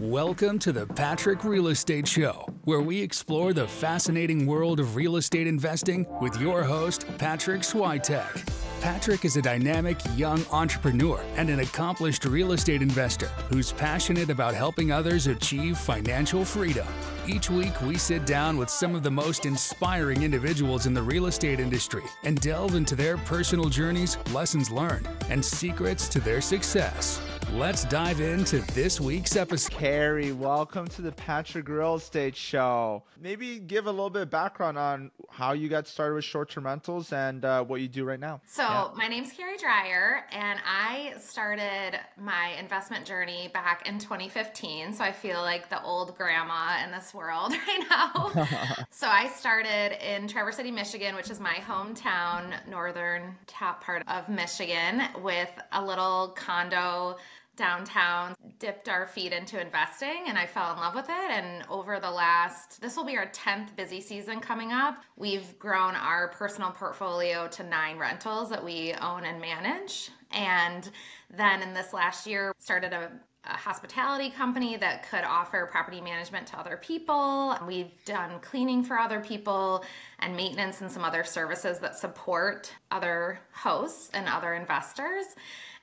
Welcome to the Patryk Real Estate Show, where we explore the fascinating world of real estate investing with your host, Patryk Swietek. Patrick is a dynamic young entrepreneur and an accomplished real estate investor who's passionate about helping others achieve financial freedom. Each week, we sit down with some of the most inspiring individuals in the real estate industry and delve into their personal journeys, lessons learned, and secrets to their success. Let's dive into this week's episode. Carrie, welcome to the Patryk Real Estate Show. Maybe give a little bit of background on how you got started with short-term rentals and uh, what you do right now. So yeah. my name's Carrie Drier, and I started my investment journey back in 2015. So I feel like the old grandma in this world right now. so I started in Traverse City, Michigan, which is my hometown, northern top part of Michigan, with a little condo downtown, dipped our feet into investing, and I fell in love with it. And over the last, this will be our 10th busy season coming up, we've grown our personal portfolio to nine rentals that we own and manage. And then in this last year, started a a hospitality company that could offer property management to other people. We've done cleaning for other people and maintenance and some other services that support other hosts and other investors.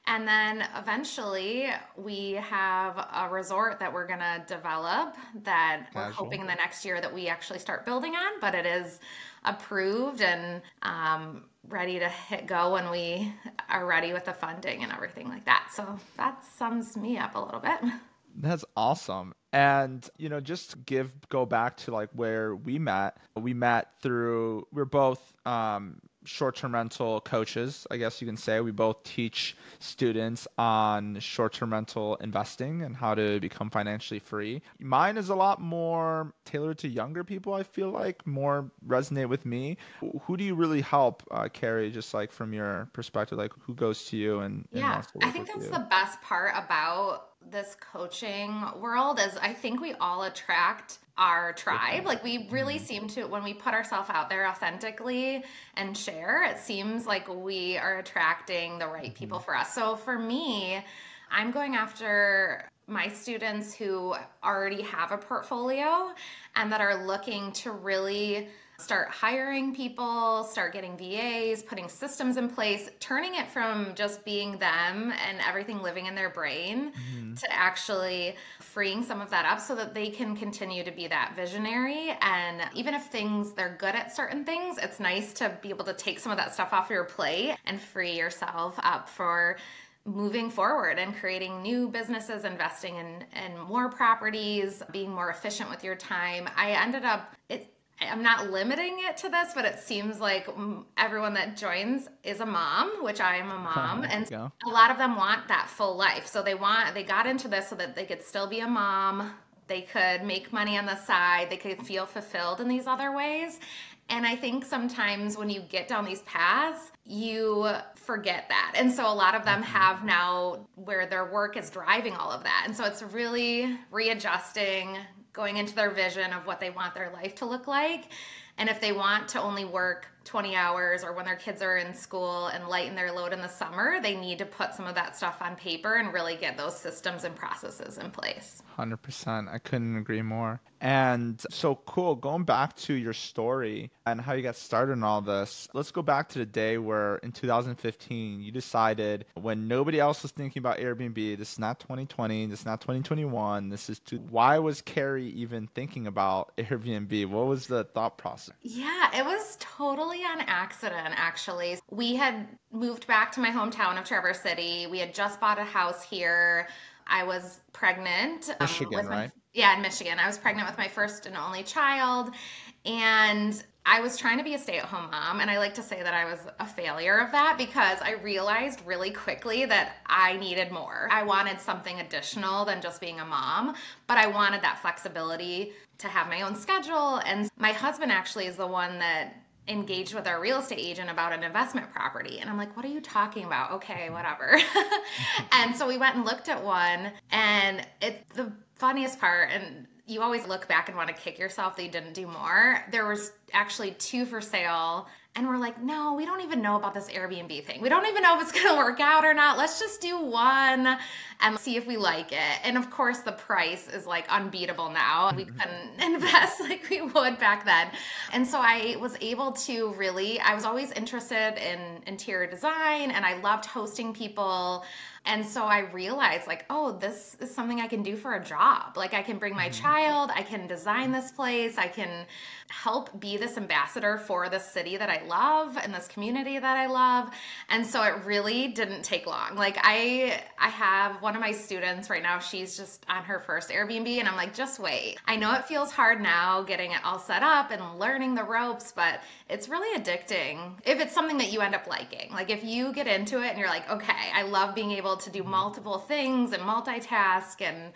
And then eventually we have a resort that we're going to develop that Casual. we're hoping in the next year that we actually start building on, but it is approved and um, ready to hit go when we are ready with the funding and everything like that. So that sums me up a little bit. That's awesome. And you know, just give go back to like where we met. We met through we're both um, short-term rental coaches, I guess you can say. We both teach students on short-term rental investing and how to become financially free. Mine is a lot more tailored to younger people. I feel like more resonate with me. Who do you really help, uh, Carrie? Just like from your perspective, like who goes to you and, and yeah, I think that's you? the best part about this coaching world is I think we all attract our tribe. Like we really mm-hmm. seem to when we put ourselves out there authentically and share, it seems like we are attracting the right people mm-hmm. for us. So for me, I'm going after my students who already have a portfolio and that are looking to really start hiring people, start getting VAs, putting systems in place, turning it from just being them and everything living in their brain mm-hmm. to actually freeing some of that up so that they can continue to be that visionary. And even if things, they're good at certain things, it's nice to be able to take some of that stuff off your plate and free yourself up for moving forward and creating new businesses, investing in, in more properties, being more efficient with your time. I ended up, it, I'm not limiting it to this, but it seems like everyone that joins is a mom, which I am a mom, and a lot of them want that full life. So they want they got into this so that they could still be a mom, they could make money on the side, they could feel fulfilled in these other ways. And I think sometimes when you get down these paths, you forget that. And so a lot of them mm-hmm. have now where their work is driving all of that. And so it's really readjusting, going into their vision of what they want their life to look like. And if they want to only work 20 hours or when their kids are in school and lighten their load in the summer, they need to put some of that stuff on paper and really get those systems and processes in place. 100%. I couldn't agree more. And so cool. Going back to your story and how you got started in all this, let's go back to the day where in 2015 you decided when nobody else was thinking about Airbnb, this is not 2020, this is not 2021, this is to why was Carrie even thinking about Airbnb? What was the thought process? Yeah, it was totally on accident actually. We had moved back to my hometown of Traverse City. We had just bought a house here. I was pregnant. Um, Michigan, um, my, right? Yeah, in Michigan. I was pregnant with my first and only child. And I was trying to be a stay at home mom. And I like to say that I was a failure of that because I realized really quickly that I needed more. I wanted something additional than just being a mom, but I wanted that flexibility to have my own schedule. And my husband actually is the one that engaged with our real estate agent about an investment property. And I'm like, what are you talking about? Okay, mm-hmm. whatever. and so we went and looked at one. And it's the funniest part. And you always look back and want to kick yourself that you didn't do more. There was actually two for sale And we're like, no, we don't even know about this Airbnb thing. We don't even know if it's going to work out or not. Let's just do one and see if we like it. And of course, the price is like unbeatable now. We mm-hmm. couldn't invest like we would back then. And so I was able to really, I was always interested in interior design and I loved hosting people. And so I realized, like, oh, this is something I can do for a job. Like, I can bring my mm-hmm. child, I can design this place, I can help be this ambassador for the city that I love and this community that I love. And so it really didn't take long. Like, I I have one of my students right now, she's just on her first Airbnb, and I'm like, just wait. I know it feels hard now getting it all set up and learning the ropes, but it's really addicting if it's something that you end up liking. Like, if you get into it and you're like, okay, I love being able to do mm-hmm. multiple things and multitask and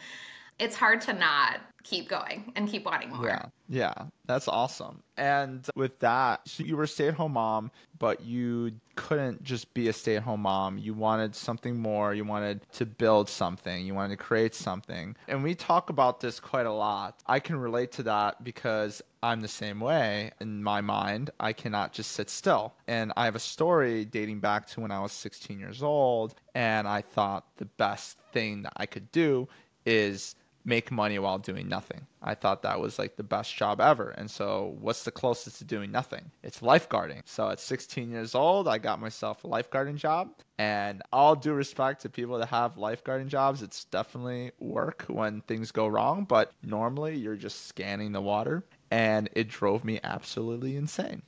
it's hard to not keep going and keep wanting more. Yeah. Yeah. That's awesome. And with that, so you were a stay-at-home mom, but you couldn't just be a stay-at-home mom. You wanted something more. You wanted to build something. You wanted to create something. And we talk about this quite a lot. I can relate to that because I'm the same way in my mind. I cannot just sit still. And I have a story dating back to when I was 16 years old, and I thought the best thing that I could do is make money while doing nothing. I thought that was like the best job ever. And so, what's the closest to doing nothing? It's lifeguarding. So, at 16 years old, I got myself a lifeguarding job. And all due respect to people that have lifeguarding jobs, it's definitely work when things go wrong. But normally, you're just scanning the water. And it drove me absolutely insane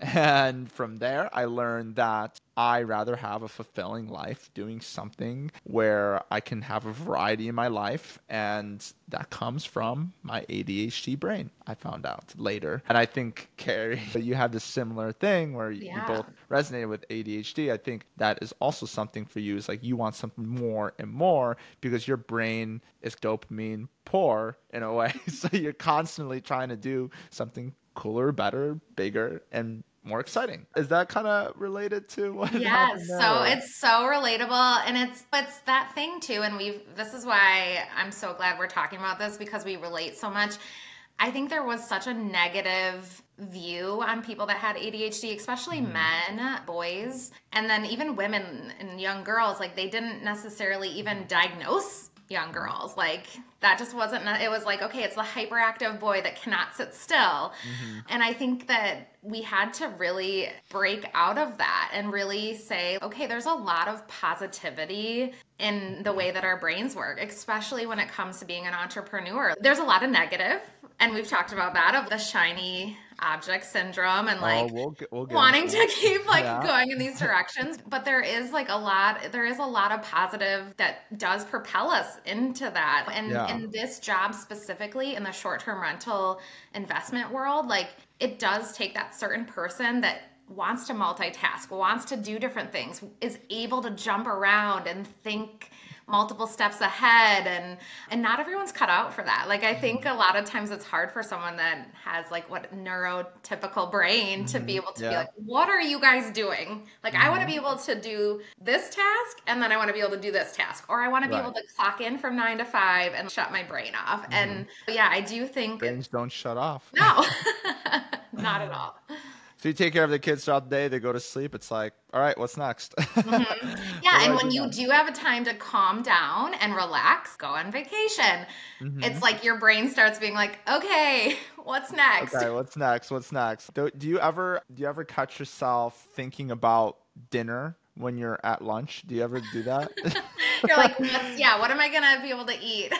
and from there, I learned that I rather have a fulfilling life doing something where I can have a variety in my life. And that comes from my ADHD brain, I found out later. And I think, Carrie, you had this similar thing where yeah. you both resonated with ADHD. I think that is also something for you. Is like you want something more and more because your brain is dopamine poor in a way. so you're constantly trying to do something cooler, better, bigger, and more exciting. Is that kind of related to what? Yes, so it's so relatable, and it's it's that thing too. And we've this is why I'm so glad we're talking about this because we relate so much. I think there was such a negative view on people that had ADHD, especially mm. men, boys, and then even women and young girls. Like they didn't necessarily even diagnose young girls. Like that just wasn't, it was like, okay, it's the hyperactive boy that cannot sit still. Mm-hmm. And I think that we had to really break out of that and really say, okay, there's a lot of positivity in the way that our brains work, especially when it comes to being an entrepreneur. There's a lot of negative, and we've talked about that of the shiny object syndrome and oh, like oh, we'll we'll wanting to keep like yeah. going in these directions but there is like a lot there is a lot of positive that does propel us into that and yeah. in this job specifically in the short-term rental investment world like it does take that certain person that wants to multitask wants to do different things is able to jump around and think multiple steps ahead and and not everyone's cut out for that like i think mm-hmm. a lot of times it's hard for someone that has like what neurotypical brain to be mm-hmm. able to yeah. be like what are you guys doing like mm-hmm. i want to be able to do this task and then i want to be able to do this task or i want to be right. able to clock in from nine to five and shut my brain off mm-hmm. and yeah i do think brains don't shut off no not at all so you take care of the kids throughout the day, they go to sleep. It's like, all right, what's next? mm-hmm. Yeah, and when you do have a time to calm down and relax, go on vacation. Mm-hmm. It's like your brain starts being like, okay, what's next? Okay, what's next? What's next? Do, do you ever do you ever catch yourself thinking about dinner when you're at lunch? Do you ever do that? you're like, yeah, what am I gonna be able to eat?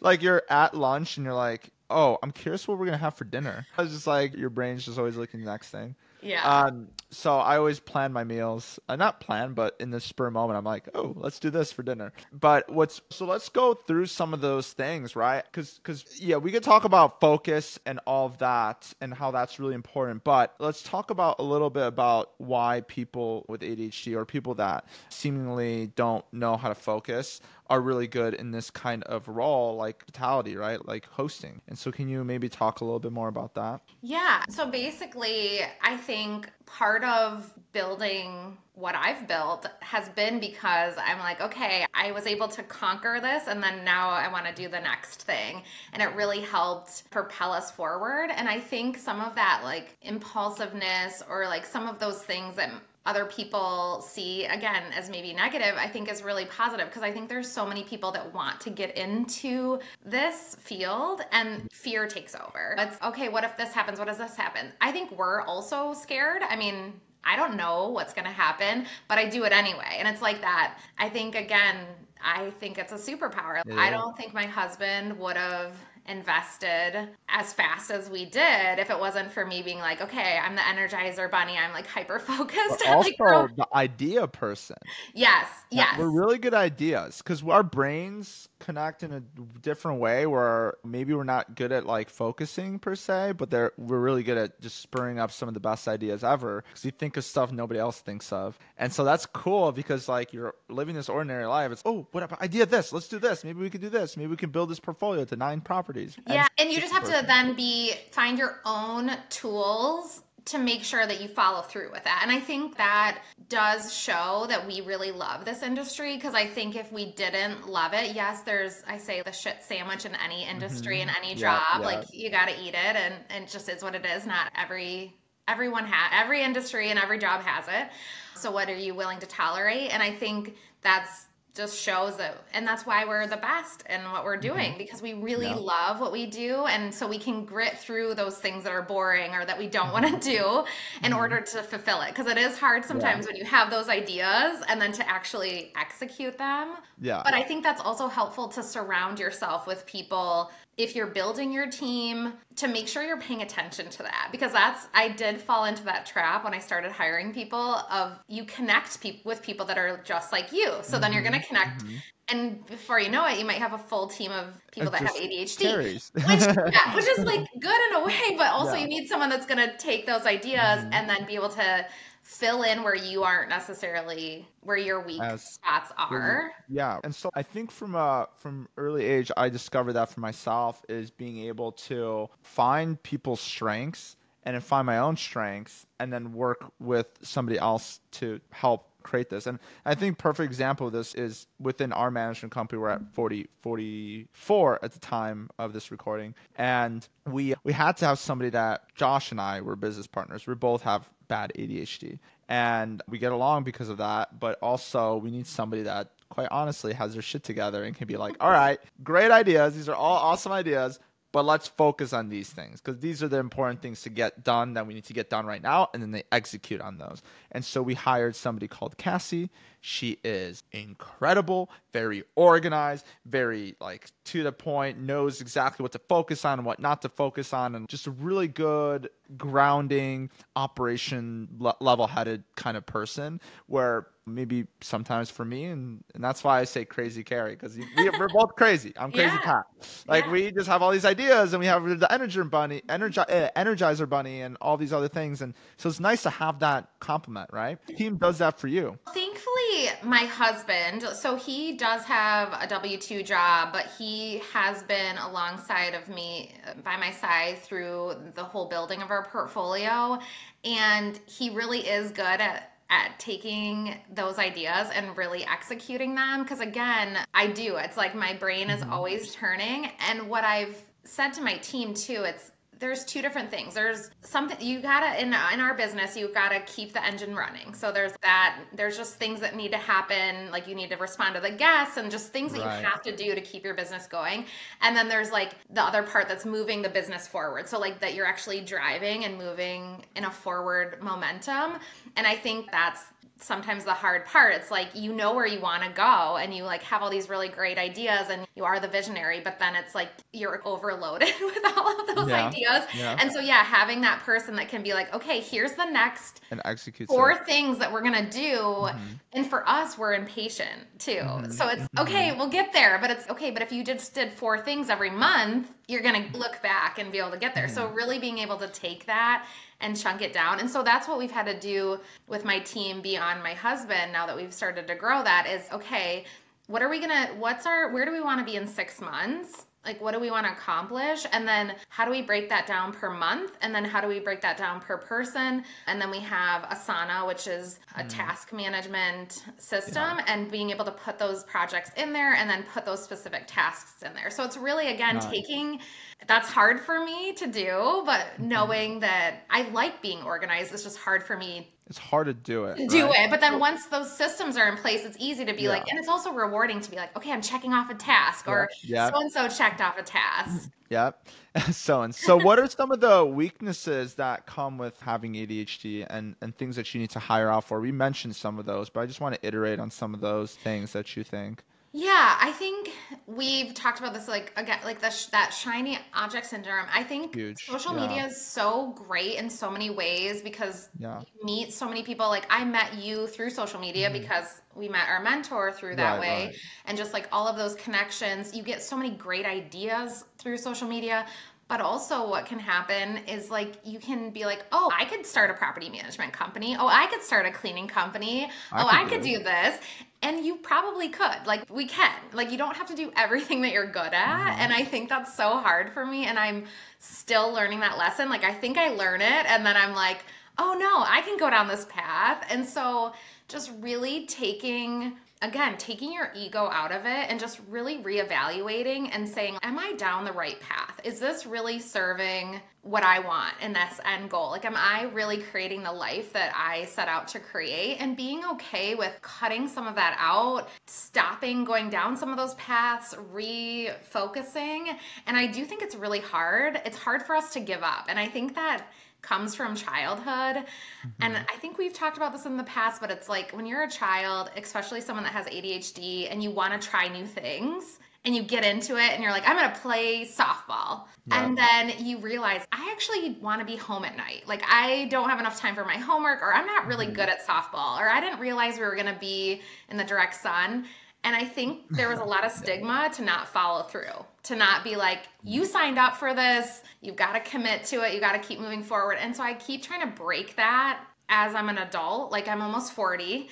like you're at lunch and you're like, oh, I'm curious what we're gonna have for dinner. I was just like, your brain's just always looking the next thing. Yeah. Um, so I always plan my meals. Uh, not plan, but in the spur moment, I'm like, oh, let's do this for dinner. But what's so let's go through some of those things, right? Because because yeah, we could talk about focus and all of that and how that's really important. But let's talk about a little bit about why people with ADHD or people that seemingly don't know how to focus are really good in this kind of role, like hospitality, right? Like hosting. And so, can you maybe talk a little bit more about that? Yeah. So, basically, I think part of building what I've built has been because I'm like, okay, I was able to conquer this and then now I want to do the next thing. And it really helped propel us forward. And I think some of that like impulsiveness or like some of those things that other people see again as maybe negative i think is really positive because i think there's so many people that want to get into this field and fear takes over it's okay what if this happens what does this happen i think we're also scared i mean I don't know what's going to happen, but I do it anyway. And it's like that. I think, again, I think it's a superpower. Yeah. I don't think my husband would have invested as fast as we did if it wasn't for me being like, okay, I'm the Energizer Bunny. I'm like hyper focused. also, like, the idea person. Yes, yes. We're really good ideas because our brains connect in a different way where maybe we're not good at like focusing per se, but they're we're really good at just spurring up some of the best ideas ever because you think of stuff nobody else thinks of. And so that's cool because like you're living this ordinary life. It's oh, what about idea this? Let's do this. Maybe we could do this. Maybe we can build this portfolio to nine properties properties. Yeah, and, and you just have to then be find your own tools to make sure that you follow through with that. And I think that does show that we really love this industry because I think if we didn't love it, yes, there's I say the shit sandwich in any industry mm-hmm. in any job, yeah, yeah. like you got to eat it and, and it just is what it is. Not every everyone has every industry and every job has it. So what are you willing to tolerate? And I think that's just shows that and that's why we're the best in what we're doing mm-hmm. because we really yeah. love what we do and so we can grit through those things that are boring or that we don't want to mm-hmm. do in mm-hmm. order to fulfill it because it is hard sometimes yeah. when you have those ideas and then to actually execute them yeah but i think that's also helpful to surround yourself with people if you're building your team to make sure you're paying attention to that because that's I did fall into that trap when I started hiring people of you connect people with people that are just like you. So mm-hmm. then you're going to connect mm-hmm. and before you know it you might have a full team of people it that have ADHD. Which, yeah, which is like good in a way, but also yeah. you need someone that's going to take those ideas mm-hmm. and then be able to fill in where you aren't necessarily where your weak As, spots are. Yeah, and so I think from uh from early age, I discovered that for myself is being able to find people's strengths and then find my own strengths and then work with somebody else to help create this. And I think perfect example of this is within our management company. We're at 40, 44 at the time of this recording, and we we had to have somebody that Josh and I were business partners. We both have bad ADHD. And we get along because of that. But also, we need somebody that, quite honestly, has their shit together and can be like, all right, great ideas. These are all awesome ideas. But let's focus on these things because these are the important things to get done that we need to get done right now. And then they execute on those. And so we hired somebody called Cassie. She is incredible, very organized, very like to the point, knows exactly what to focus on and what not to focus on, and just a really good grounding, operation level headed kind of person where maybe sometimes for me and, and that's why i say crazy carrie because we, are both crazy i'm crazy yeah. pat like yeah. we just have all these ideas and we have the energizer bunny energi- uh, energizer bunny and all these other things and so it's nice to have that compliment, right team does that for you thankfully my husband so he does have a w2 job but he has been alongside of me uh, by my side through the whole building of our portfolio. And he really is good at at taking those ideas and really executing them. Because again i do. It's like my brain is mm-hmm. always turning. And what i've said to my team too it's there's two different things. There's something you gotta in in our business, you gotta keep the engine running. So there's that. There's just things that need to happen, like you need to respond to the guests and just things that right. you have to do to keep your business going. And then there's like the other part that's moving the business forward. So like that you're actually driving and moving in a forward momentum. And I think that's sometimes the hard part it's like you know where you want to go and you like have all these really great ideas and you are the visionary but then it's like you're overloaded with all of those yeah. ideas yeah. and so yeah having that person that can be like okay here's the next and execute four it. things that we're gonna do mm-hmm. and for us we're impatient too mm-hmm. so it's mm-hmm. okay we'll get there but it's okay but if you just did four things every month you're gonna look back and be able to get there so mm-hmm. really being able to take that and chunk it down. And so that's what we've had to do with my team beyond my husband now that we've started to grow that is okay, what are we gonna what's our where do we want to be in six months like what do we want to accomplish and then how do we break that down per month and then how do we break that down per person and then we have asana which is a mm. task management system yeah. and being able to put those projects in there and then put those specific tasks in there so it's really again nice. taking that's hard for me to do but mm-hmm. knowing that i like being organized it's just hard for me it's hard to do it. Do right? it, but then once those systems are in place, it's easy to be yeah. like, and it's also rewarding to be like, okay, I'm checking off a task, or so and so checked off a task. Yep. so and so, what are some of the weaknesses that come with having ADHD, and and things that you need to hire out for? We mentioned some of those, but I just want to iterate on some of those things that you think. Yeah, I think we've talked about this like again, like the sh- that shiny object syndrome. I think Huge. social yeah. media is so great in so many ways because yeah. you meet so many people. Like I met you through social media mm-hmm. because we met our mentor through that right, way, right. and just like all of those connections, you get so many great ideas through social media. But also, what can happen is like you can be like, oh, I could start a property management company. Oh, I could start a cleaning company. I oh, I could do this. And you probably could. Like, we can. Like, you don't have to do everything that you're good at. Mm-hmm. And I think that's so hard for me. And I'm still learning that lesson. Like, I think I learn it. And then I'm like, oh no, I can go down this path. And so, just really taking again, taking your ego out of it and just really reevaluating and saying, Am I down the right path? Is this really serving what I want in this end goal? Like, am I really creating the life that I set out to create? And being okay with cutting some of that out, stopping going down some of those paths, refocusing. And I do think it's really hard. It's hard for us to give up. And I think that comes from childhood. Mm-hmm. And I think we've talked about this in the past, but it's like when you're a child, especially someone that has ADHD, and you want to try new things and you get into it and you're like, I'm going to play softball. Yeah. And then you realize, I actually want to be home at night. Like, I don't have enough time for my homework, or I'm not really mm-hmm. good at softball, or I didn't realize we were going to be in the direct sun. And I think there was a lot of stigma to not follow through, to not be like, you signed up for this, you've got to commit to it, you got to keep moving forward. And so I keep trying to break that as I'm an adult, like I'm almost 40,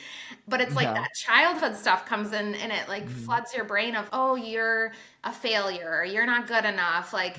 but it's like yeah. that childhood stuff comes in and it like mm-hmm. floods your brain of, oh, you're a failure, you're not good enough. Like,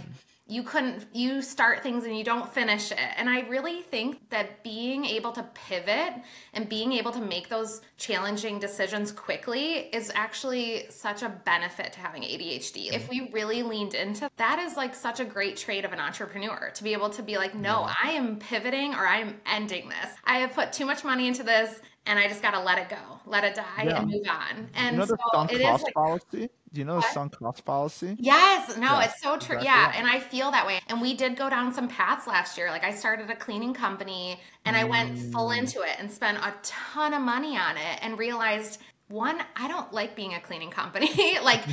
you couldn't you start things and you don't finish it. And i really think that being able to pivot and being able to make those challenging decisions quickly is actually such a benefit to having adhd if we really leaned into that is like such a great trait of an entrepreneur to be able to be like no i am pivoting or i'm ending this. I have put too much money into this and I just got to let it go, let it die, yeah. and move on. And you know so is like, policy. Do you know the sunk cost fallacy? Yes, no, yeah. it's so true. Exactly. Yeah, and I feel that way. And we did go down some paths last year. Like I started a cleaning company, and mm. I went full mm. into it and spent a ton of money on it, and realized one, I don't like being a cleaning company. like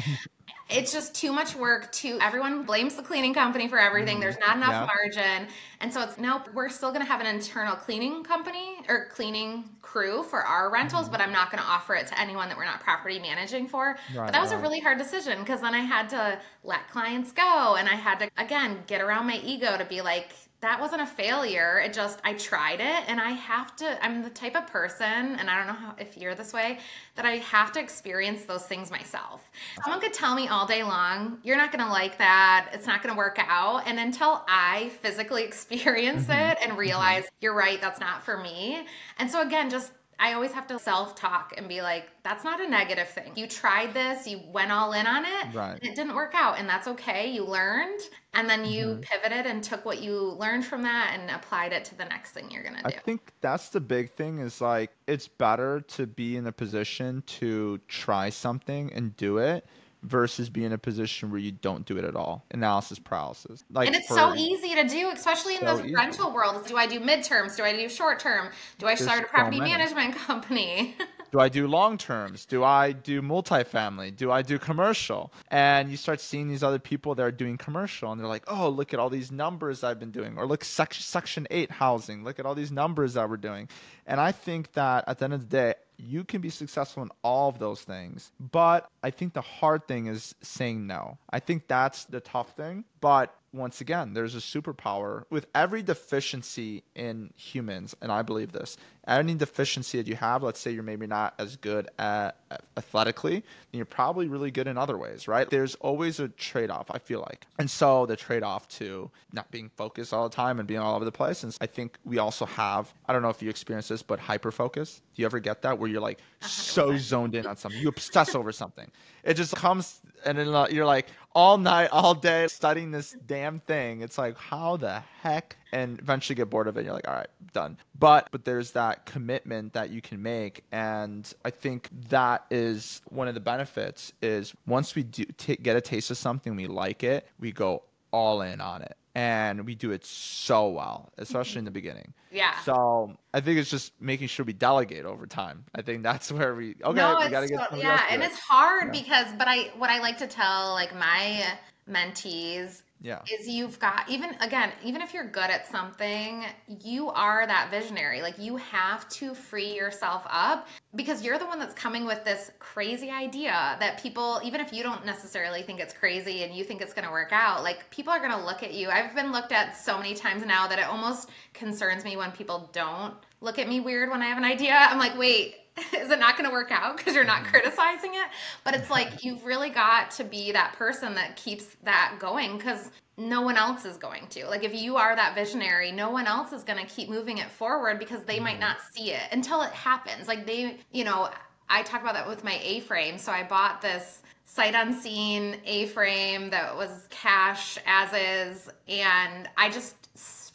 it's just too much work to everyone blames the cleaning company for everything there's not enough yeah. margin and so it's nope we're still going to have an internal cleaning company or cleaning crew for our rentals mm-hmm. but i'm not going to offer it to anyone that we're not property managing for right, but that was right. a really hard decision because then i had to let clients go and i had to again get around my ego to be like that wasn't a failure. It just, I tried it and I have to, I'm the type of person, and I don't know how, if you're this way, that I have to experience those things myself. Someone could tell me all day long, you're not going to like that. It's not going to work out. And until I physically experience mm-hmm. it and realize, you're right, that's not for me. And so again, just I always have to self talk and be like, that's not a negative thing. You tried this, you went all in on it, right. it didn't work out, and that's okay. You learned, and then you mm-hmm. pivoted and took what you learned from that and applied it to the next thing you're gonna do. I think that's the big thing is like, it's better to be in a position to try something and do it versus be in a position where you don't do it at all. Analysis paralysis. Like and it's so easy to do, especially in so the rental world. Do I do midterms? Do I do short term? Do I start a property so management company? Do I do long terms? Do I do multifamily? Do I do commercial? And you start seeing these other people that are doing commercial and they're like, oh, look at all these numbers I've been doing. Or look, section, section 8 housing. Look at all these numbers that we're doing. And I think that at the end of the day, you can be successful in all of those things. But I think the hard thing is saying no. I think that's the tough thing. But once again, there's a superpower with every deficiency in humans, and I believe this any deficiency that you have, let's say you're maybe not as good at, at athletically, then you're probably really good in other ways, right? There's always a trade off, I feel like. And so the trade off to not being focused all the time and being all over the place. And I think we also have, I don't know if you experience this, but hyper focus. Do you ever get that where you're like 100%. so zoned in on something? You obsess over something. It just comes and then uh, you're like all night, all day studying this damn thing. It's like, how the heck? And eventually get bored of it. And you're like, all right, done. But but there's that commitment that you can make, and I think that is one of the benefits. Is once we do t- get a taste of something, we like it, we go all in on it and we do it so well, especially in the beginning. Yeah. So I think it's just making sure we delegate over time. I think that's where we okay. No, we gotta get yeah, and it. it's hard yeah. because, but I what I like to tell like my mentees yeah is you've got even again even if you're good at something you are that visionary like you have to free yourself up because you're the one that's coming with this crazy idea that people even if you don't necessarily think it's crazy and you think it's going to work out like people are going to look at you i've been looked at so many times now that it almost concerns me when people don't look at me weird when i have an idea i'm like wait is it not going to work out because you're not mm-hmm. criticizing it? But it's like you've really got to be that person that keeps that going because no one else is going to. Like if you are that visionary, no one else is going to keep moving it forward because they might mm-hmm. not see it until it happens. Like they, you know, I talk about that with my A frame. So I bought this sight unseen A frame that was cash as is. And I just,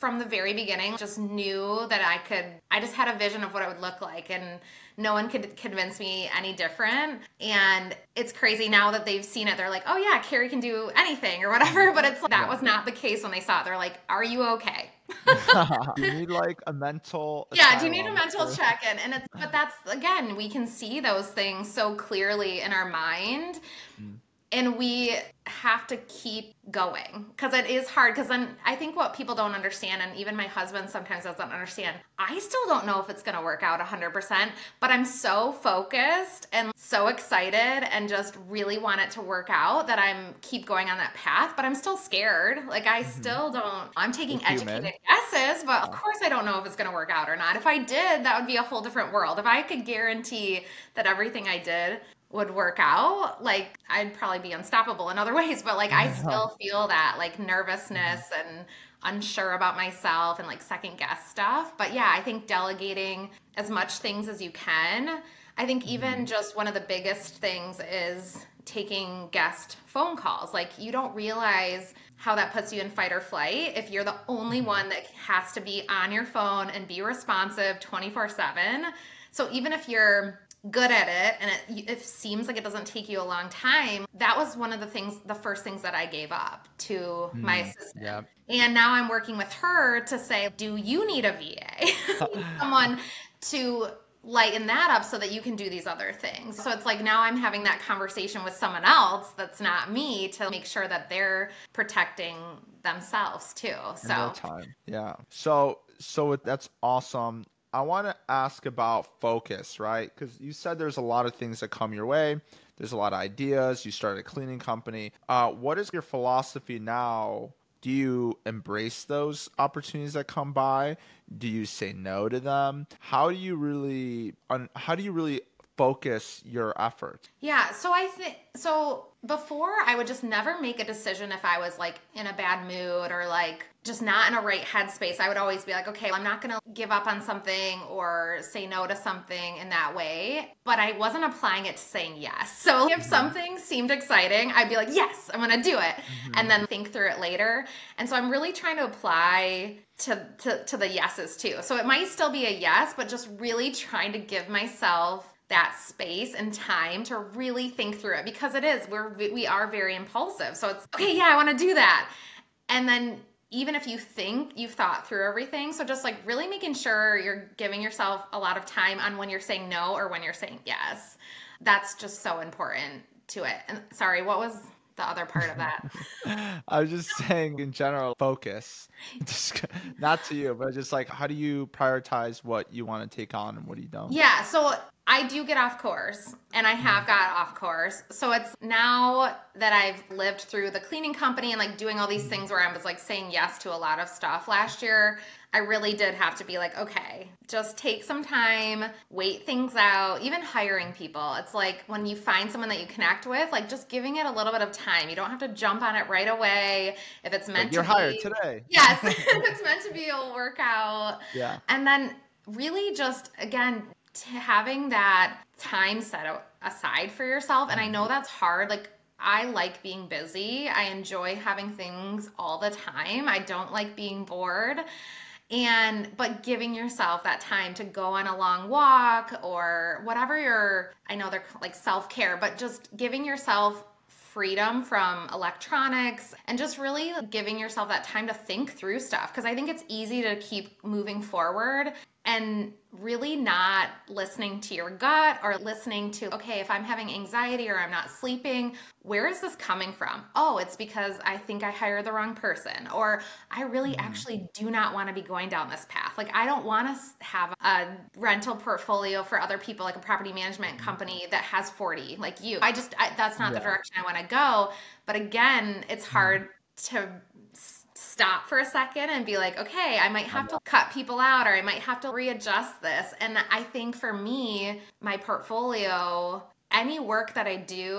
from the very beginning, just knew that I could, I just had a vision of what it would look like. And no one could convince me any different. And it's crazy now that they've seen it. They're like, oh, yeah, Carrie can do anything or whatever. But it's like, that was not the case when they saw it. They're like, are you okay? you need like a mental yeah do you need a mental check-in and it's but that's again we can see those things so clearly in our mind mm and we have to keep going because it is hard because then i think what people don't understand and even my husband sometimes doesn't understand i still don't know if it's going to work out 100% but i'm so focused and so excited and just really want it to work out that i'm keep going on that path but i'm still scared. Like i mm-hmm. still don't i'm taking educated guesses but of course i don't know if it's going to work out or not. If i did that would be a whole different world. If i could guarantee that everything i did would work out, like I'd probably be unstoppable in other ways, but like I still feel that like nervousness and unsure about myself and like second guess stuff. But yeah, I think delegating as much things as you can. I think even mm-hmm. just one of the biggest things is taking guest phone calls. Like you don't realize how that puts you in fight or flight if you're the only mm-hmm. one that has to be on your phone and be responsive 24/7. So even if you're good at it and it, it seems like it doesn't take you a long time that was one of the things the first things that i gave up to mm, my assistant. yeah. and now i'm working with her to say do you need a va someone to lighten that up so that you can do these other things. So it's like now i'm having that conversation with someone else that's not me to make sure that they're protecting themselves too so. time yeah. So so that's awesome I want to ask about focus, right? Because you said there's a lot of things that come your way. There's a lot of ideas. You started a cleaning company. Uh, what is your philosophy now? Do you embrace those opportunities that come by? Do you say no to them? How do you really? on How do you really focus your efforts? Yeah. So I think so. Before, I would just never make a decision if I was like in a bad mood or like just not in a right headspace, I would always be like, okay, I'm not to give up on something or say no to something in that way. But I wasn't applying it to saying yes. So if mm-hmm. something seemed exciting, I'd be like, yes, I'm to do it. Mm-hmm. And then think through it later. And so I'm really trying to apply to, to, to the yeses too. So it might still be a yes, but just really trying to give myself that space and time to really think through it because it is we're we are very impulsive so it's okay yeah i want to do that and then even if you think you've thought through everything. So just like really making sure you're giving yourself a lot of time on when you're saying no or when you're saying yes. That's just so important to it. And sorry, what was the other part of that? I was just saying in general, focus. Just, not to you, but just like how do you prioritize what you want to take on and what you don't? Yeah. So I do get off course and I have mm. got off course. So it's now that I've lived through the cleaning company and like doing all these mm. things where I was like saying yes to a lot of stuff last year. I really did have to be like, okay, just take some time, wait things out, even hiring people. It's like when you find someone that you connect with, like just giving it a little bit of time. You don't have to jump on it right away. If it's meant like you're to hired be, today. Yes. if it's meant to be, it'll work out. Yeah. And then really just again having that time set aside for yourself and i know mm-hmm. that's hard like i like being busy i enjoy having things all the time i don't like being bored and but giving yourself that time to go on a long walk or whatever your i know they're like self-care but just giving yourself freedom from electronics and just really giving yourself that time to think through stuff. Because I think it's easy to keep moving forward and really not listening to your gut or listening to, okay, if I'm having anxiety or I'm not sleeping, where is this coming from? Oh, it's because I think I hired the wrong person, or I really mm. actually do not want to be going down this path. Like, I don't want to have a rental portfolio for other people, like a property management mm-hmm. company that has 40, like you. I just, I, that's not yeah. the direction I want to go. But again, it's mm-hmm. hard to stop for a second and be like, okay, I might have to cut people out or I might have to readjust this. And I think for me, my portfolio, any work that I do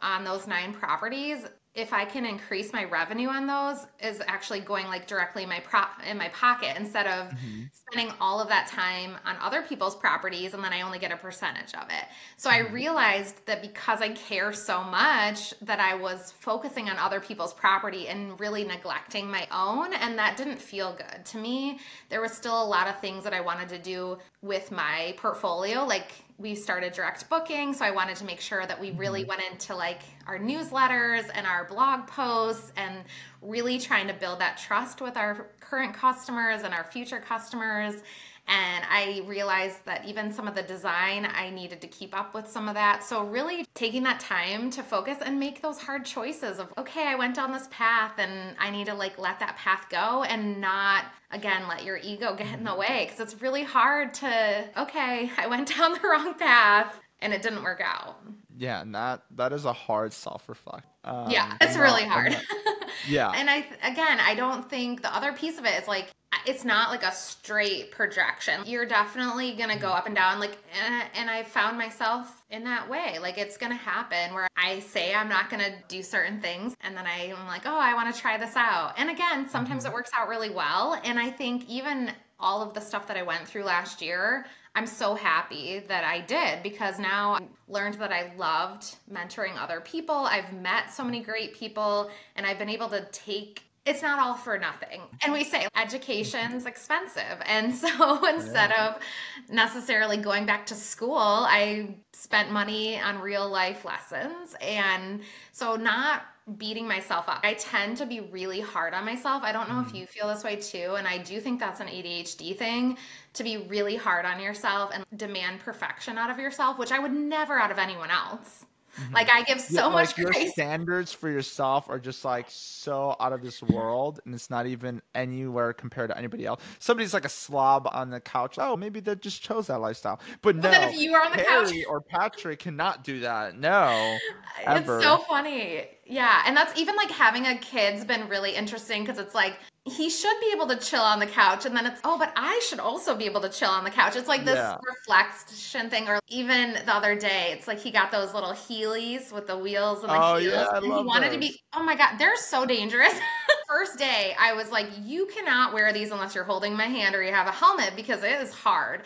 on those nine properties, if I can increase my revenue on those is actually going like directly in my prop in my pocket instead of mm-hmm. spending all of that time on other people's properties and then I only get a percentage of it. So mm-hmm. I realized that because I care so much that I was focusing on other people's property and really neglecting my own and that didn't feel good. To me, there was still a lot of things that I wanted to do with my portfolio like we started direct booking so i wanted to make sure that we really mm-hmm. went into like our newsletters and our blog posts and really trying to build that trust with our current customers and our future customers and I realized that even some of the design, I needed to keep up with some of that. So, really taking that time to focus and make those hard choices of, okay, I went down this path and I need to like let that path go and not, again, let your ego get in the way. Because it's really hard to, okay, I went down the wrong path and it didn't work out. Yeah, and that that is a hard self reflect. Um, yeah, it's really hard. yeah. and I again, I don't think the other piece of it is like it's not like a straight projection. You're definitely to go up and down like eh, and I found myself in that way. Like it's to happen where I say I'm not to do certain things and then I'm like, "Oh, I want to try this out." And again, sometimes mm-hmm. it works out really well, and I think even all of the stuff that I went through last year, I'm so happy that I did because now I learned that I loved mentoring other people. I've met so many great people and I've been able to take it's not all for nothing. And we say education's expensive. And so instead yeah. of necessarily going back to school, I spent money on real life lessons. And so not beating myself up. I tend to be really hard on myself. I don't know if mm. you feel this way too. And I do think that's an ADHD thing to be really hard on yourself and demand perfection out of yourself, which I would never out of anyone else. Mm-hmm. Like I give so yeah, much like your standards for yourself are just like so out of this world, and it's not even anywhere compared to anybody else. Somebody's like a slob on the couch. Oh, maybe they just chose that lifestyle. But, but no, then if you are on the Harry couch or Patryk cannot do that. No, ever. it's so funny. Yeah, and that's even like having a kid's been really interesting because it's like he should be able to chill on the couch and then it's oh but i should also be able to chill on the couch it's like this yeah. reflection thing or even the other day it's like he got those little heelys with the wheels and the oh, heels yeah, and he wanted those. to be oh my god they're so dangerous first day i was like you cannot wear these unless you're holding my hand or you have a helmet because it is hard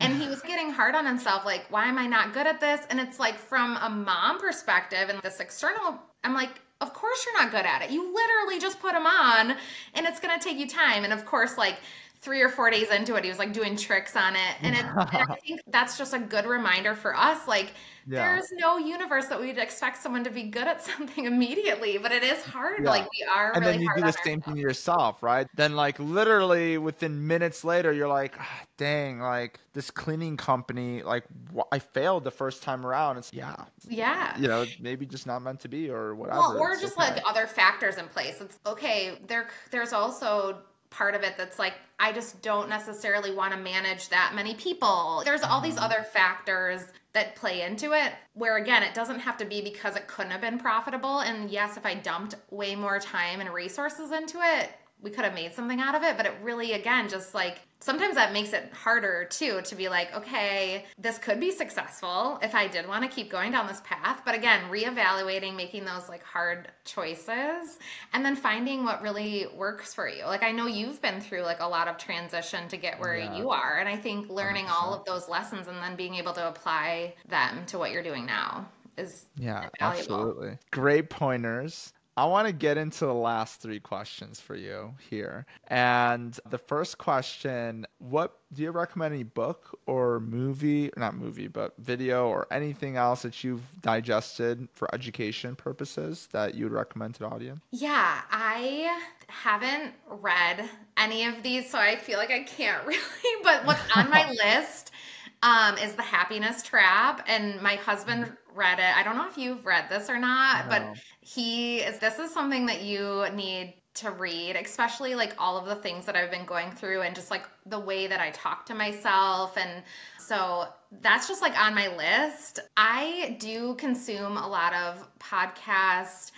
and he was getting hard on himself like why am i not good at this and it's like from a mom perspective and this external i'm like of course you're not good at it. You literally just put them on and it's going to take you time. And of course, like three or four days into it, he was like doing tricks on it. And, it, and I think that's just a good reminder for us. Like, yeah. there's no universe that we'd expect someone to be good at something immediately, but it is hard. Yeah. Like, we are and really then you do the same thing yourself, right? Then, like, literally within minutes later, you're like, ah, dang, like this cleaning company, like wh- I failed the first time around. It's yeah, yeah, you know, maybe just not meant to be or whatever. Well, or it's just okay. like other factors in place. It's okay. There, there's also part of it that's like I just don't necessarily want to manage that many people. There's all these mm-hmm. other factors that play into it where again it doesn't have to be because it couldn't have been profitable. And yes if I dumped way more time and resources into it we could have made something out of it. But it really again just like sometimes that makes it harder too to be like okay this could be successful if i did want to keep going down this path but again reevaluating making those like hard choices and then finding what really works for you like i know you've been through like a lot of transition to get where yeah. you are and i think learning 100%. all of those lessons and then being able to apply them to what you're doing now is yeah invaluable. absolutely great pointers I want to get into the last three questions for you here. And the first question, what do you recommend any book or movie, not movie, but video or anything else that you've digested for education purposes that you would recommend to the audience? Yeah, I haven't read any of these, so I feel like I can't really, but what's on my list um, is The Happiness Trap. And my husband read it. I don't know if you've read this or not, no. but he is, this is something that you need to read, especially like all of the things that I've been going through and just like the way that I talk to myself. And so that's just like on my list. I do consume a lot of podcasts.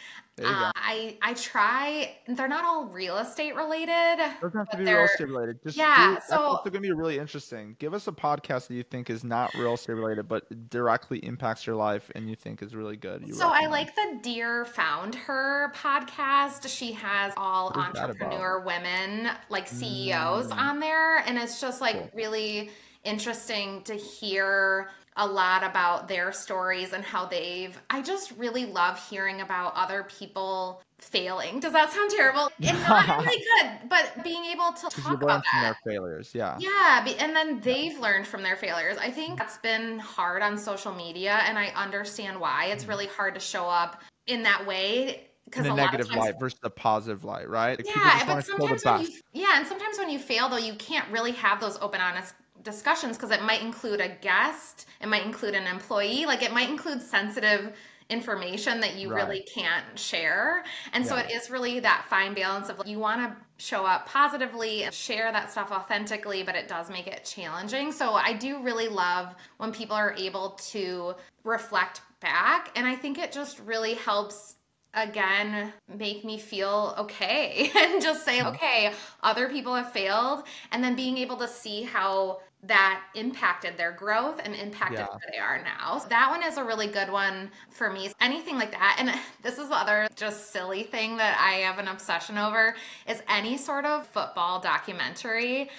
Uh, I I try. They're not all real estate related. Doesn't have to be real estate related. Just yeah. Do, so that's also gonna be really interesting. Give us a podcast that you think is not real estate related, but directly impacts your life, and you think is really good. so recommend. I like the Dear Found Her podcast. She has all entrepreneur women, like CEOs, mm. on there, and it's just like cool. really interesting to hear a lot about their stories and how they've I just really love hearing about other people failing. Does that sound terrible? It's not really good, but being able to talk about that. their failures, yeah. Yeah, and then they've learned from their failures. I think that's been hard on social media and I understand why. It's mm. really hard to show up in that way because a negative times, light versus the positive light, right? Like yeah, but sometimes when you, yeah, and sometimes when you fail though, you can't really have those open, honest discussions because it might include a guest, it might include an employee, like it might include sensitive information that you right. really can't share. And yeah. so it is really that fine balance of you want to show up positively and share that stuff authentically, but it does make it challenging. So I do really love when people are able to reflect back. And I think it just really helps again make me feel okay and just say okay other people have failed and then being able to see how that impacted their growth and impacted yeah. where they are now. So that one is a really good one for me. Anything like that. And this is the other just silly thing that I have an obsession over is any sort of football documentary.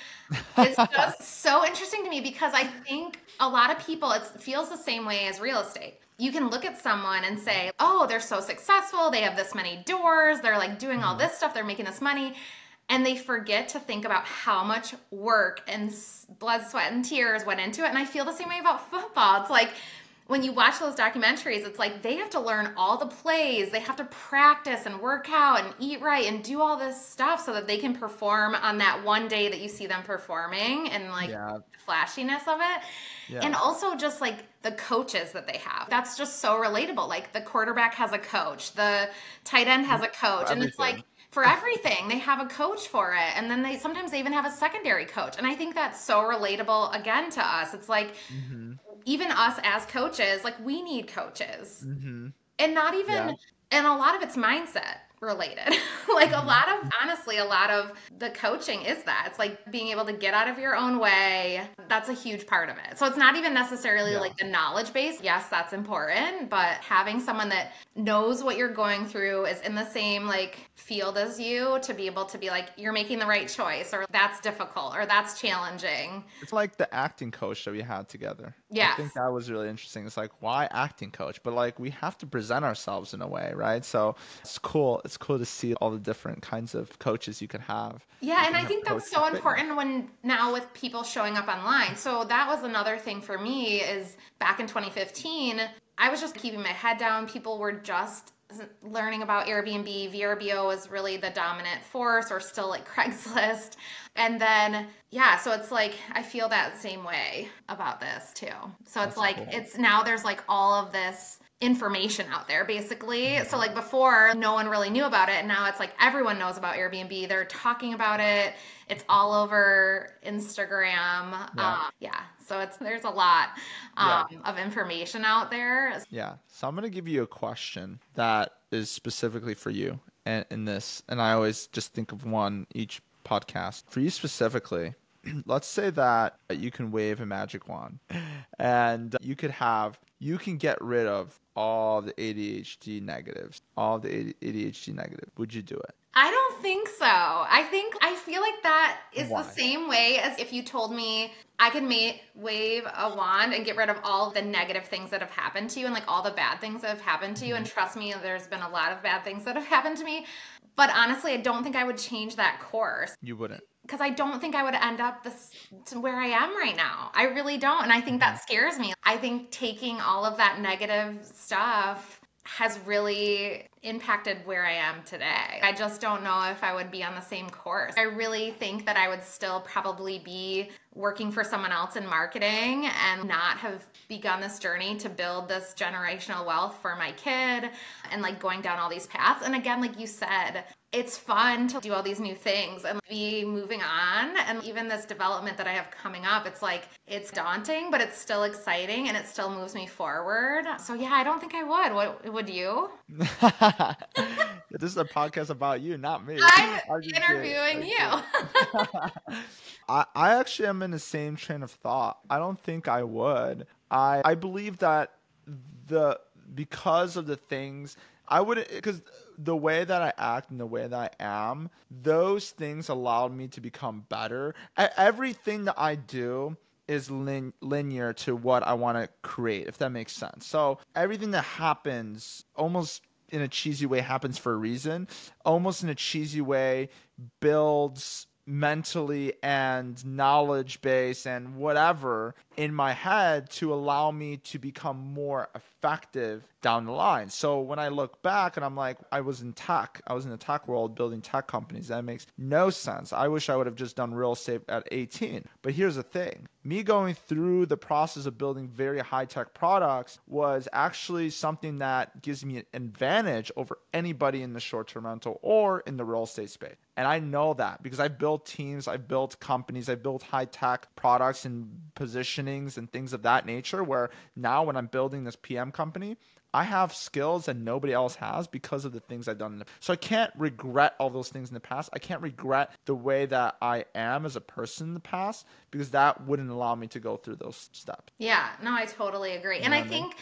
It's just so interesting to me because I think a lot of people it feels the same way as real estate. You can look at someone and say, "Oh, they're so successful. They have this many doors. They're like doing all mm-hmm. this stuff. They're making this money." And they forget to think about how much work and blood, sweat, and tears went into it. And I feel the same way about football. It's like when you watch those documentaries, it's like they have to learn all the plays, they have to practice and work out and eat right and do all this stuff so that they can perform on that one day that you see them performing and like yeah. flashiness of it. Yeah. And also just like the coaches that they have. That's just so relatable. Like the quarterback has a coach, the tight end has mm-hmm. a coach, and it's like for everything. They have a coach for it. And then they sometimes they even have a secondary coach. And I think that's so relatable again to us. It's like mm-hmm. even us as coaches, like we need coaches. Mm-hmm. And not even yeah. and a lot of it's mindset related. like a mm-hmm. lot of, honestly, a lot of the coaching is that. It's like being able to get out of your own way. That's a huge part of it. So it's not even necessarily yeah. like the knowledge base. Yes, that's important, but having someone that knows what you're going through is in the same like field as you to be able to be like, you're making the right choice, or that's difficult, or that's challenging. It's like the acting coach that we had together. Yeah. I think that was really interesting. It's like, why acting coach? But like, we have to present ourselves in a way, right? So it's cool it's cool to see all the different kinds of coaches you can have. Yeah, and I think that's so important when now with people showing up online. So that was another thing for me is back in 2015, I was just keeping my head down. People were just learning about Airbnb, VRBO was really the dominant force, or still like Craigslist. And then, yeah, so it's like I feel that same way about this too. So it's That's like, cool. it's now there's like all of this information out there basically. So like before no one really knew about it and now it's like everyone knows about Airbnb. They're talking about it. It's all over Instagram. Yeah. Um, yeah. So it's there's a lot um, yeah. of information out there. Yeah. So I'm gonna give you a question that is specifically for you and in this, and I always just think of one each podcast for you specifically. let's say that you can wave a magic wand and you could have you can get rid of all the ADHD negatives, all the ADHD negative. Would you do it? I don't think so. I think I feel like that is Why? the same way as if you told me I could ma- wave a wand and get rid of all the negative things that have happened to you and like all the bad things that have happened to you. And mm-hmm. trust me, there's been a lot of bad things that have happened to me. But honestly, I don't think I would change that course. You wouldn't because I don't think I would end up this to where I am right now. I really don't. And I think that mm-hmm. scares me. I think taking all of that negative stuff has really impacted where I am today. I just don't know if I would be on the same course. I really think that I would still probably be working for someone else in marketing and not have begun this journey to build this generational wealth for my kid and like going down all these paths. And again, like you said, it's fun to do all these new things and be moving on. And even this development that I have coming up, it's like, it's daunting, but it's still exciting and it still moves me forward. So, yeah, I don't think I would. What would you? this is a podcast about you, not me. I'm, I'm interviewing you. I, I actually am in the same train of thought. I don't think I would. I I believe that the because of the things I wouldn't because the way that I act and the way that I am, those things allowed me to become better. Everything that I do is lin- linear to what I want to create, if that makes sense. So everything that happens almost in a cheesy way happens for a reason, almost in a cheesy way builds mentally and knowledge base and whatever in my head to allow me to become more effective down the line. So when I look back and I'm like, I was in tech, I was in the tech world building tech companies. That makes no sense. I wish I would have just done real estate at 18. But here's the thing me going through the process of building very high tech products was actually something that gives me an advantage over anybody in the short term rental or in the real estate space. And I know that because I've built teams, I've built companies, I've built high tech products and positionings and things of that nature. Where now, when I'm building this PM company, I have skills that nobody else has because of the things I've done. The, so I can't regret all those things in the past. I can't regret the way that I am as a person in the past because that wouldn't allow me to go through those steps. Yeah, no, I totally agree. You and I, I mean? think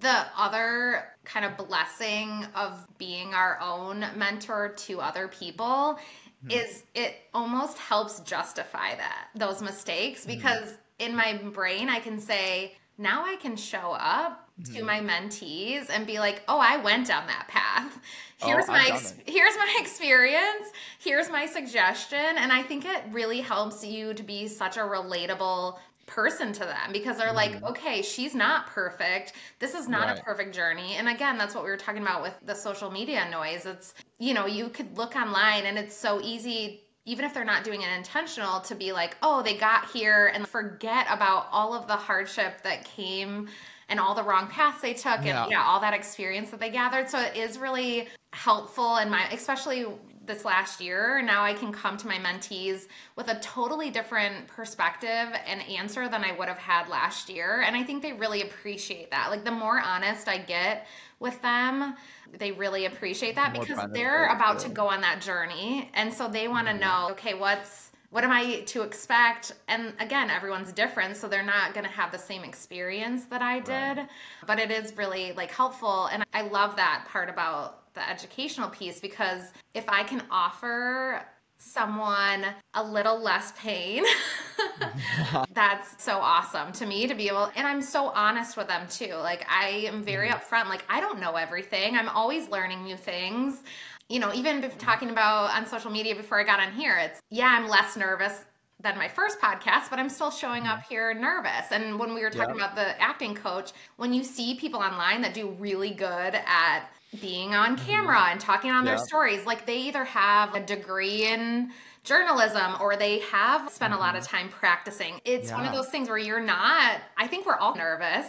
the other kind of blessing of being our own mentor to other people mm-hmm. is it almost helps justify that those mistakes mm-hmm. because mm-hmm. in my brain I can say now I can show up to mm-hmm. my mentees and be like, "Oh, I went down that path. Here's oh, my ex- here's my experience. Here's my suggestion." And I think it really helps you to be such a relatable person to them because they're like, mm-hmm. "Okay, she's not perfect. This is not right. a perfect journey." And again, that's what we were talking about with the social media noise. It's, you know, you could look online and it's so easy even if they're not doing it intentional to be like, "Oh, they got here," and forget about all of the hardship that came and all the wrong paths they took and yeah. yeah, all that experience that they gathered. So it is really helpful in my especially this last year. Now I can come to my mentees with a totally different perspective and answer than I would have had last year. And I think they really appreciate that. Like the more honest I get with them, they really appreciate that because they're about to go on that journey. And so they want to mm-hmm. know, okay, what's what am I to expect? And again, everyone's different, so they're not going to have the same experience that I did. Right. But it is really like helpful, and I love that part about the educational piece because if I can offer someone a little less pain. That's so awesome to me to be able and I'm so honest with them too. Like I am very mm-hmm. upfront like I don't know everything. I'm always learning new things you know, even talking about on social media before I got on here, it's yeah, I'm less nervous than my first podcast, but I'm still showing up mm-hmm. here nervous. And when we were talking yeah. about the acting coach, when you see people online that do really good at being on mm-hmm. camera and talking on yeah. their stories, like they either have a degree in journalism or they have spent a lot of mm-hmm. time practicing. It's yeah. one of those things where you're not, I think we're all nervous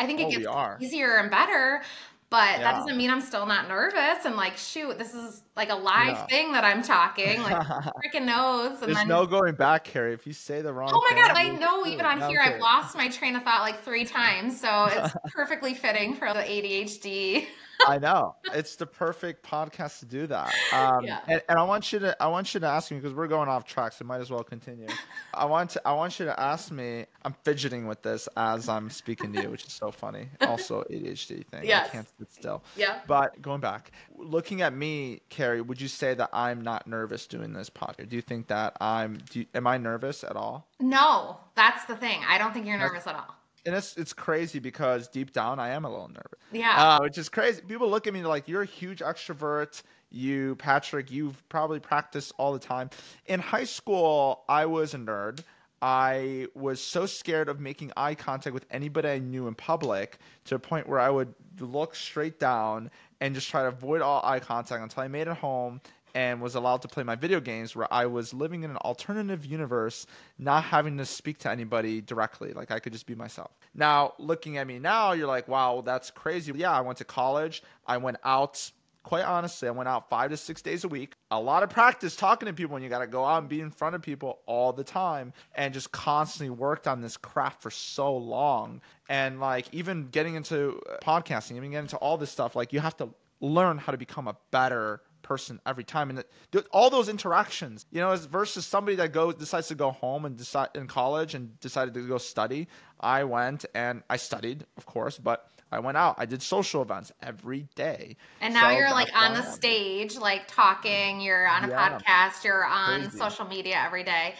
I think it Oh, gets easier and better. But that doesn't mean I'm still not nervous and like, shoot, this is like a live Yeah. thing that I'm talking. Like, freaking knows. And There's then, no going back, Carrie. If you say the wrong oh my God, I know even on here, I've lost my train of thought like three times. So it's perfectly fitting for the ADHD. I know it's the perfect podcast to do that. Um, Yeah. and, and I want you to I want you to ask me because we're going off track, so might as well continue. I want to I want you to ask me. I'm fidgeting with this as I'm speaking to you, which is so funny. Also ADHD thing. Yes. I can't sit still. Yeah. But going back, looking at me, Carrie, would you say that I'm not nervous doing this podcast? Do you think that I'm? Do you, am I nervous at all? No, that's the thing. I don't think you're nervous at all. And it's it's crazy because deep down I am a little nervous. Yeah. Uh, which is crazy. People look at me like you're a huge extrovert. You, Patryk, you've probably practiced all the time. In high school, I was a nerd. I was so scared of making eye contact with anybody I knew in public to a point where I would look straight down and just try to avoid all eye contact until I made it home and was allowed to play my video games where I was living in an alternative universe, not having to speak to anybody directly. Like I could just be myself. Now, looking at me now, you're like, wow, that's crazy. Yeah, I went to college. I went out, quite honestly, I went out five to six days a week. A lot of practice talking to people, and you got to go out and be in front of people all the time and just constantly worked on this craft for so long. And like, even getting into uh, podcasting, even getting into all this stuff, like, you have to learn how to become a better person every time and all those interactions you know as versus somebody that goes decides to go home and decide in college and decided to go study i went and i studied of course but i went out i did social events every day And now So you're like on the stage, like talking, you're on a Yeah. podcast, you're on Crazy. social media every day.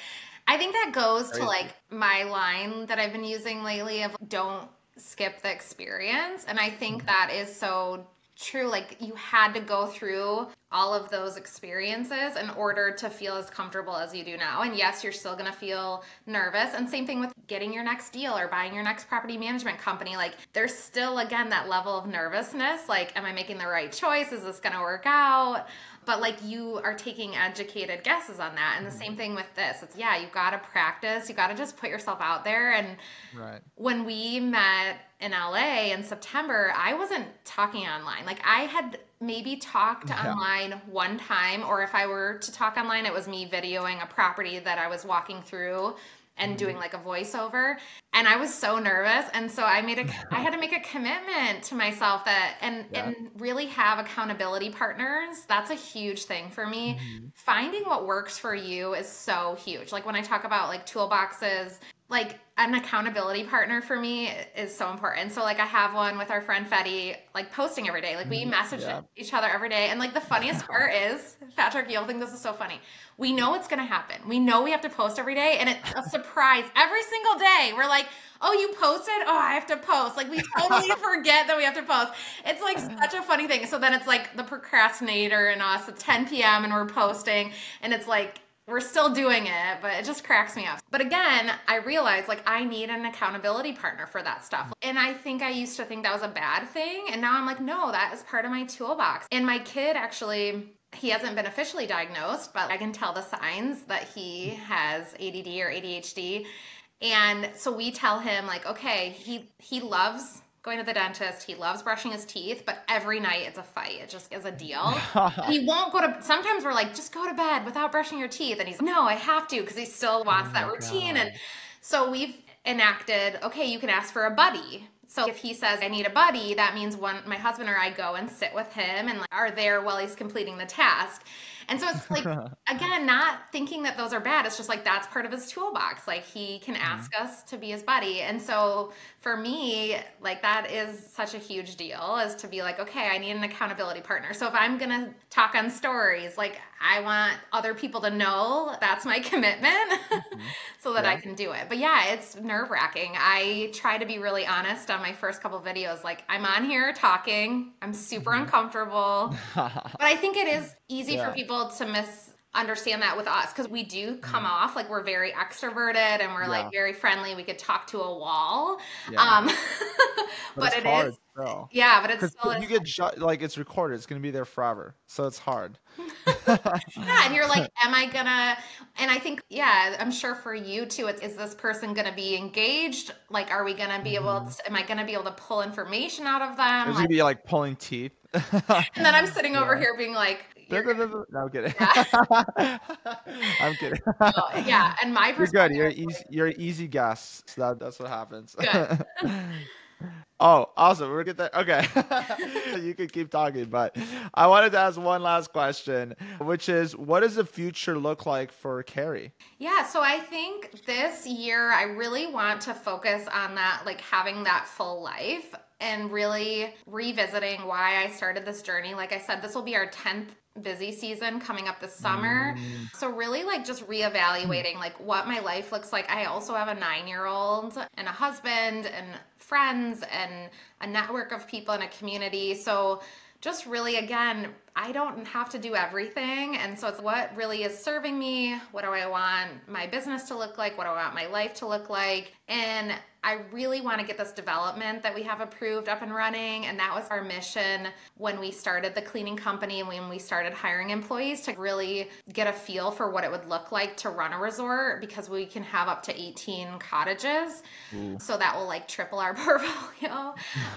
I think that goes Crazy. to like my line that I've been using lately of don't skip the experience. And I Mm-hmm. think that is so true. Like you had to go through all of those experiences in order to feel as comfortable as you do now. And yes, you're still going to feel nervous. And same thing with getting your next deal or buying your next property management company. Like there's still, again, that level of nervousness. Like, am I making the right choice? Is this going to work out? But like you are taking educated guesses on that. And the same thing with this. It's yeah, you got to practice. You got to just put yourself out there. And right when we met in LA in September, I wasn't talking online. Like I had maybe talked Yeah. online one time, or if I were to talk online, it was me videoing a property that I was walking through and doing mm-hmm. like a voiceover. And I was so nervous. And so I made a I had to make a commitment to myself that and Yeah. and really have accountability partners. That's a huge thing for me. Mm-hmm. Finding what works for you is so huge. Like when I talk about like toolboxes, like an accountability partner for me is so important. So like I have one with our friend Fetty, like posting every day. Like we mm-hmm. message Yeah. each other every day. And like the funniest part is, Patryk, you'll think this is so funny. We know it's gonna happen. We know we have to post every day, and it's a surprise every single day. We're like, oh, you posted? Oh, I have to post. Like we totally forget that we have to post. It's like such a funny thing. So then it's like the procrastinator in us. It's 10 p.m. and we're posting, and it's like we're still doing it, but it just cracks me up. But again, I realized like I need an accountability partner for that stuff. And I think I used to think that was a bad thing. And now I'm like, no, that is part of my toolbox. And my kid actually, he hasn't been officially diagnosed, but I can tell the signs that he has ADD or ADHD. And so we tell him like, okay, he he loves going to the dentist. He loves brushing his teeth, but every night it's a fight. It just is a deal. he won't go to sometimes we're like, just go to bed without brushing your teeth. And he's like, no, I have to because he still oh wants Oh that routine. God. And so we've enacted, okay, you can ask for a buddy. So if he says I need a buddy, that means one my husband or I go and sit with him and like, are there while he's completing the task. And so it's like again, not thinking that those are bad. It's just like that's part of his toolbox. Like he can mm-hmm. ask us to be his buddy. And so for me, like that is such a huge deal is to be like, okay, I need an accountability partner. So if I'm going to talk on stories, like I want other people to know that's my commitment mm-hmm. so that I can do it. But yeah, it's nerve wracking. I try to be really honest on my first couple videos. Like I'm on here talking, I'm super mm-hmm. uncomfortable. But I think it is easy Yeah. for people to misunderstand that with us because we do come off like we're very extroverted and we're. Yeah. like very friendly. We could talk to a wall. Yeah. Um, but, but it hard is, yeah, but it's still you get like it's recorded, it's gonna be there forever, so it's hard. yeah, and you're like, am I gonna? And I think, yeah, I'm sure for you too. It's is this person gonna be engaged? Like, are we gonna be able? Mm-hmm. To, am I gonna be able to pull information out of them? It's Like, gonna be like pulling teeth. and then I'm sitting over Yeah. here being like, you're- no, no, I'm kidding. I'm kidding. oh, yeah, and my You're good. You're easy. You're easy guess. So that, that's what happens. Good. oh, awesome. We're get that. Okay. you can keep talking, but I wanted to ask one last question, which is, what does the future look like for Carrie? Yeah, so I think this year I really want to focus on that, like having that full life and really revisiting why I started this journey. Like I said, this will be our 10th busy season coming up this summer. Mm. So really like just reevaluating like what my life looks like. I also have a 9-year-old and a husband and friends and a network of people in a community. So just really again i don't have to do everything and so it's what really is serving me what do i want my business to look like what do i want my life to look like and i really want to get this development that we have approved up and running and that was our mission when we started the cleaning company and when we started hiring employees to really get a feel for what it would look like to run a resort because we can have up to 18 cottages. So that will like triple our portfolio.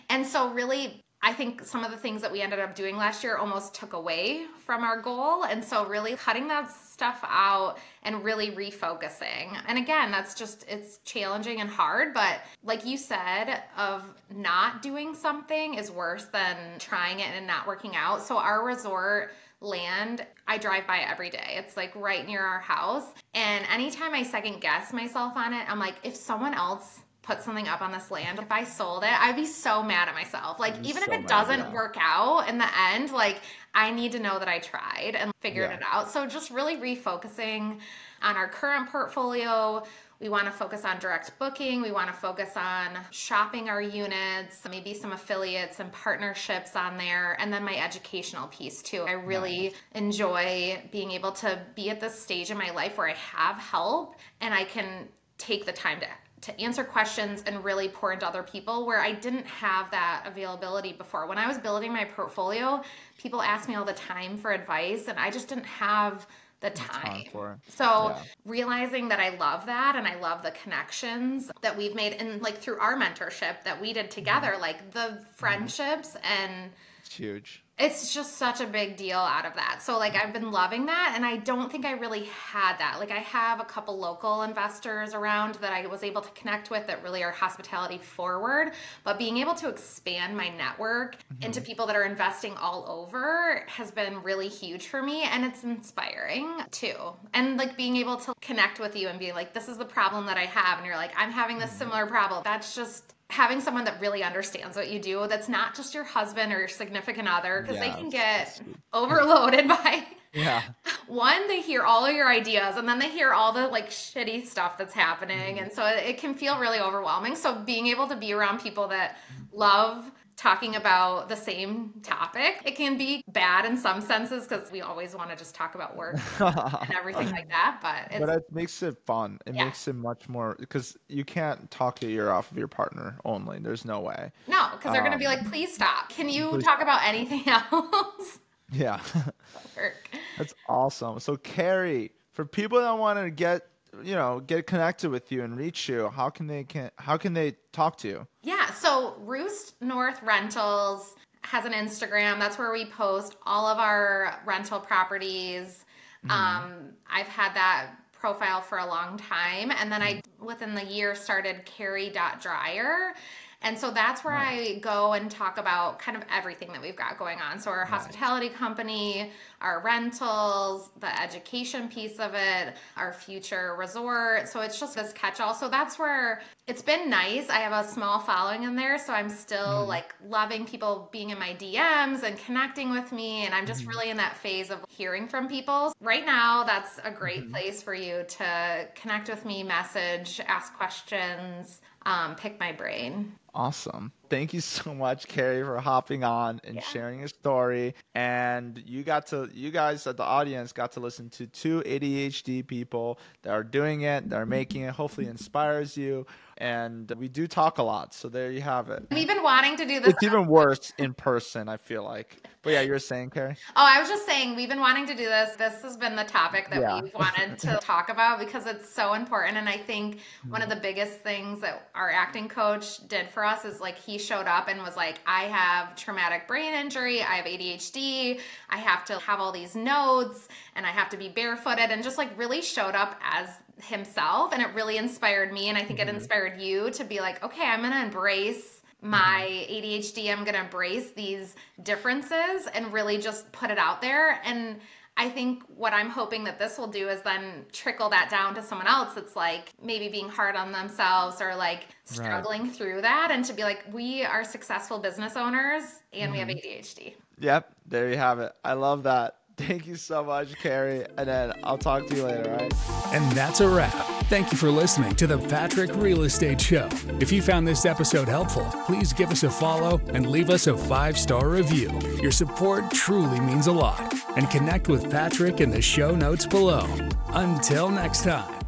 And so really I think some of the things that we ended up doing last year almost took away from our goal. And so, really cutting that stuff out and really refocusing. And again, that's just, it's challenging and hard. But like you said, of not doing something is worse than trying it and not working out. So, our resort land I drive by every day. It's like right near our house. And anytime I second guess myself on it, I'm like, if someone else put something up on this land, if I sold it, I'd be so mad at myself. Like, even so if it mad, doesn't yeah. work out in the end, like, I need to know that I tried and figured Yeah. it out. So, just really refocusing on our current portfolio. We want to focus on direct booking. We want to focus on shopping our units, maybe some affiliates and partnerships on there, and then my educational piece too. I really enjoy being able to be at this stage in my life where I have help and I can take the time to to answer questions and really pour into other people where I didn't have that availability before. When I was building my portfolio, people asked me all the time for advice and I just didn't have the time. Time. So Yeah. realizing that I love that and I love the connections that we've made and like through our mentorship that we did mm-hmm. together, like the mm-hmm. friendships and It's huge. It's just such a big deal out of that. So like I've been loving that and I don't think I really had that. Like I have a couple local investors around that I was able to connect with that really are hospitality forward, but being able to expand my network mm-hmm. into people that are investing all over has been really huge for me and it's inspiring too. And like being able to connect with you and be like this is the problem that I have and you're like I'm having this mm-hmm. similar problem. That's just having someone that really understands what you do that's not just your husband or your significant other because Yeah, they can get overloaded by Yeah. one they hear all of your ideas and then they hear all the like shitty stuff that's happening mm-hmm. and so it, it can feel really overwhelming. So being able to be around people that love talking about the same topic it can be bad in some senses because we always want to just talk about work and everything like that but it's but it makes it fun. It Yeah. makes it much more because you can't talk your ear off of your partner only. There's no way. no because they're gonna be Um, like please stop can you please talk about anything else Yeah. That's awesome. So Carrie, for people that want to get you know get connected with you and reach you, how can they can how can they talk to? Yeah, so Roost North Rentals has an Instagram. That's where we post all of our rental properties. Um, I've had that profile for a long time. And then I, within the year, started carrie.drier. And so that's where I go and talk about kind of everything that we've got going on. So, our hospitality company, our rentals, the education piece of it, our future resort. So, it's just this catch all. So, that's where it's been nice. I have a small following in there. So, I'm still mm-hmm. like loving people being in my DMs and connecting with me. And I'm just mm-hmm. really in that phase of hearing from people. Right now, that's a great mm-hmm. place for you to connect with me, message, ask questions, um, pick my brain. Awesome. Thank you so much, Carrie, for hopping on and Yeah. sharing your story. And you got to, you guys at the audience got to listen to two ADHD people that are doing it, that are making it. Hopefully, inspires you. And we do talk a lot, so there you have it. We've been wanting to do this. It's even worse in person. I feel like. But yeah, you were saying, Carrie. Oh, I was just saying we've been wanting to do this. This has been the topic that Yeah. we've wanted to talk about because it's so important. And I think one of mm-hmm. the biggest things that our acting coach did for us is like he showed up and was like, I have traumatic brain injury, I have ADHD, I have to have all these notes, and I have to be barefooted, and just like really showed up as himself. And it really inspired me. And I think it mm-hmm. inspired you to be like, okay, I'm going to embrace my mm-hmm. ADHD. I'm going to embrace these differences and really just put it out there. And I think what I'm hoping that this will do is then trickle that down to someone else that's like maybe being hard on themselves or like struggling through that and to be like, we are successful business owners and we have mm-hmm. ADHD. Yep, there you have it. I love that. Thank you so much, Carrie. And then I'll talk to you later, right? And that's a wrap. Thank you for listening to the Patryk Real Estate Show. If you found this episode helpful, please give us a follow and leave us a five star review. Your support truly means a lot. And connect with Patryk in the show notes below. Until next time.